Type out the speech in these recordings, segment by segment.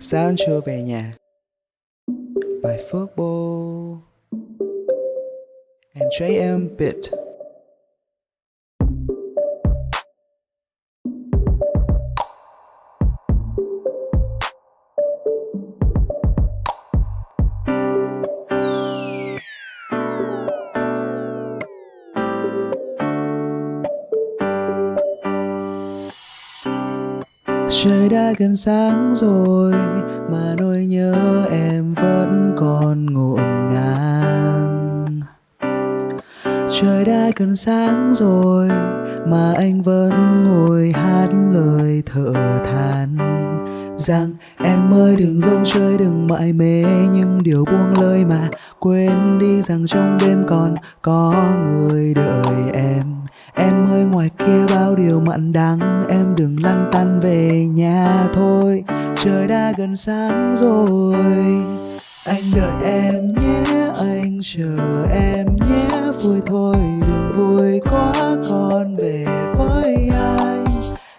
Sao anh chưa về nhà? Bài football, And JM Bit Trời đã gần sáng rồi, mà nỗi nhớ em vẫn còn ngổn ngang. Trời đã gần sáng rồi, mà anh vẫn ngồi hát lời thở than. Rằng em ơi, đừng rông chơi, đừng mãi mê nhưng điều buông lời mà quên đi rằng trong đêm còn có người đợi em. Em ơi, ngoài kia bao điều mặn đắng, Em đừng lăn tăn về nhà thôi. Trời đã gần sáng rồi. Anh đợi em nhé, Anh chờ em nhé. Vui thôi, đừng vui quá, Con về với anh.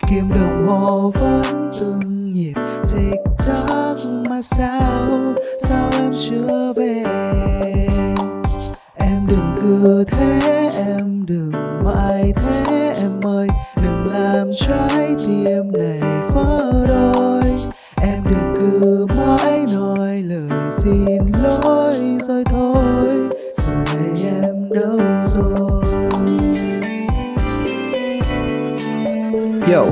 Kim đồng hồ vẫn từng nhịp Tích tắc mà sao? Sao em chưa về? Em đừng cứ thế, Em đừng mãi thế em ơi, Đừng làm trái tim này vỡ đôi. Em đừng cứ mãi nói lời xin lỗi rồi thôi. Giờ này em đâu rồi? Yo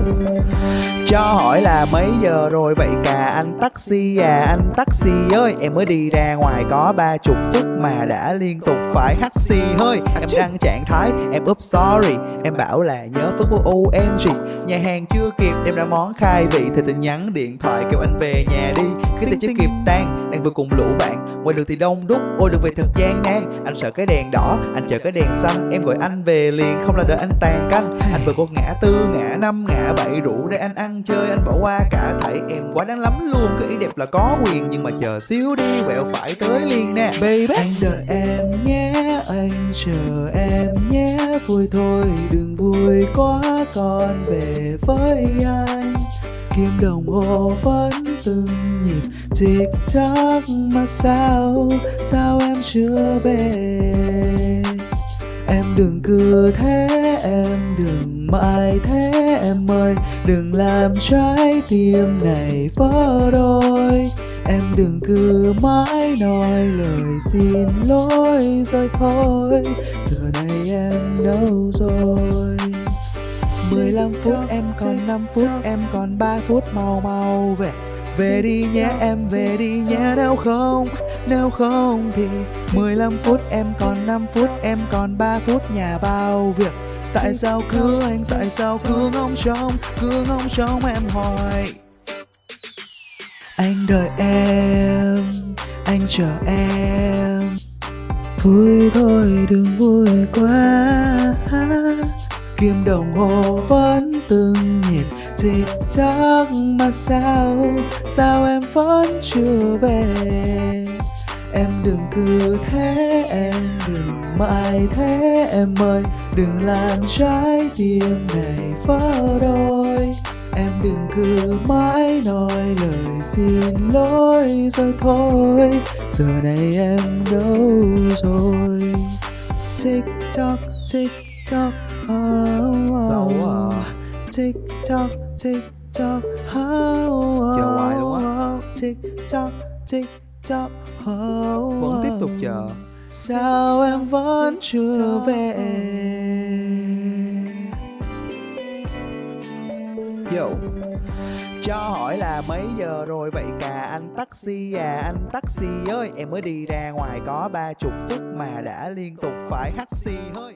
cho hỏi là mấy giờ rồi? Vậy cả anh taxi à anh taxi ơi. Em mới đi ra ngoài có ba chục phút mà đã liên tục phải hắt xì hơi Em đăng trạng thái em up sorry. Em bảo là nhớ phước bố OMG. Nhà hàng chưa kịp đem ra món khai vị Thì tin nhắn điện thoại kêu anh về nhà đi. Khi tiền chưa kịp tan đang vừa cùng lũ bạn. Ngoài đường thì đông đúc ôi đường về thật gian nan. Anh sợ cái đèn đỏ anh chờ cái đèn xanh. Em gọi anh về liền không là đợi anh tàn canh. Anh vừa có ngã tư ngã năm ngã bảy rủ để anh ăn chơi anh bỏ qua cả thảy em quá đáng lắm luôn cái ý đẹp là có quyền nhưng mà chờ xíu đi quẹo phải tới liền nè. Baby. Anh đợi em nhé anh chờ em nhé. Vui thôi đừng vui quá còn về với anh. Kim đồng hồ vẫn từng nhịp tích tắc mà sao sao em chưa về? Em đừng cứ thế em đừng mãi thế em ơi đừng làm trái tim này vỡ đôi. Em đừng cứ mãi nói lời xin lỗi rồi thôi. Giờ này em đâu rồi? 15 phút em còn 5 phút em còn 3 phút mau mau về. Về đi nhé em về đi nhé nếu không nếu không thì 15 phút em còn 5 phút em còn 3 phút nhà bao việc tại sao cứ anh tại sao cứ ngóng trông cứ ngóng trông em hỏi? Anh đợi em anh chờ em. Vui thôi đừng vui quá. Kim đồng hồ vẫn từng nhịp. Tích tắc mà sao sao em vẫn chưa về em đừng cứ thế em đừng mãi thế em ơi. Đừng làm trái tim này vỡ đôi. Em đừng cứ mãi nói lời xin lỗi rồi thôi. Giờ này em đâu rồi? Tiktok tiktok oh, oh, oh. tiktok tiktok oh, oh, Chờ hoài luôn oh. tiktok oh, vẫn tiếp tục chờ. Sao em vẫn chưa về? Yo cho hỏi là mấy giờ rồi? Vậy cả anh taxi à anh taxi ơi. Em mới đi ra ngoài có ba chục phút mà đã liên tục phải hắt xì hơi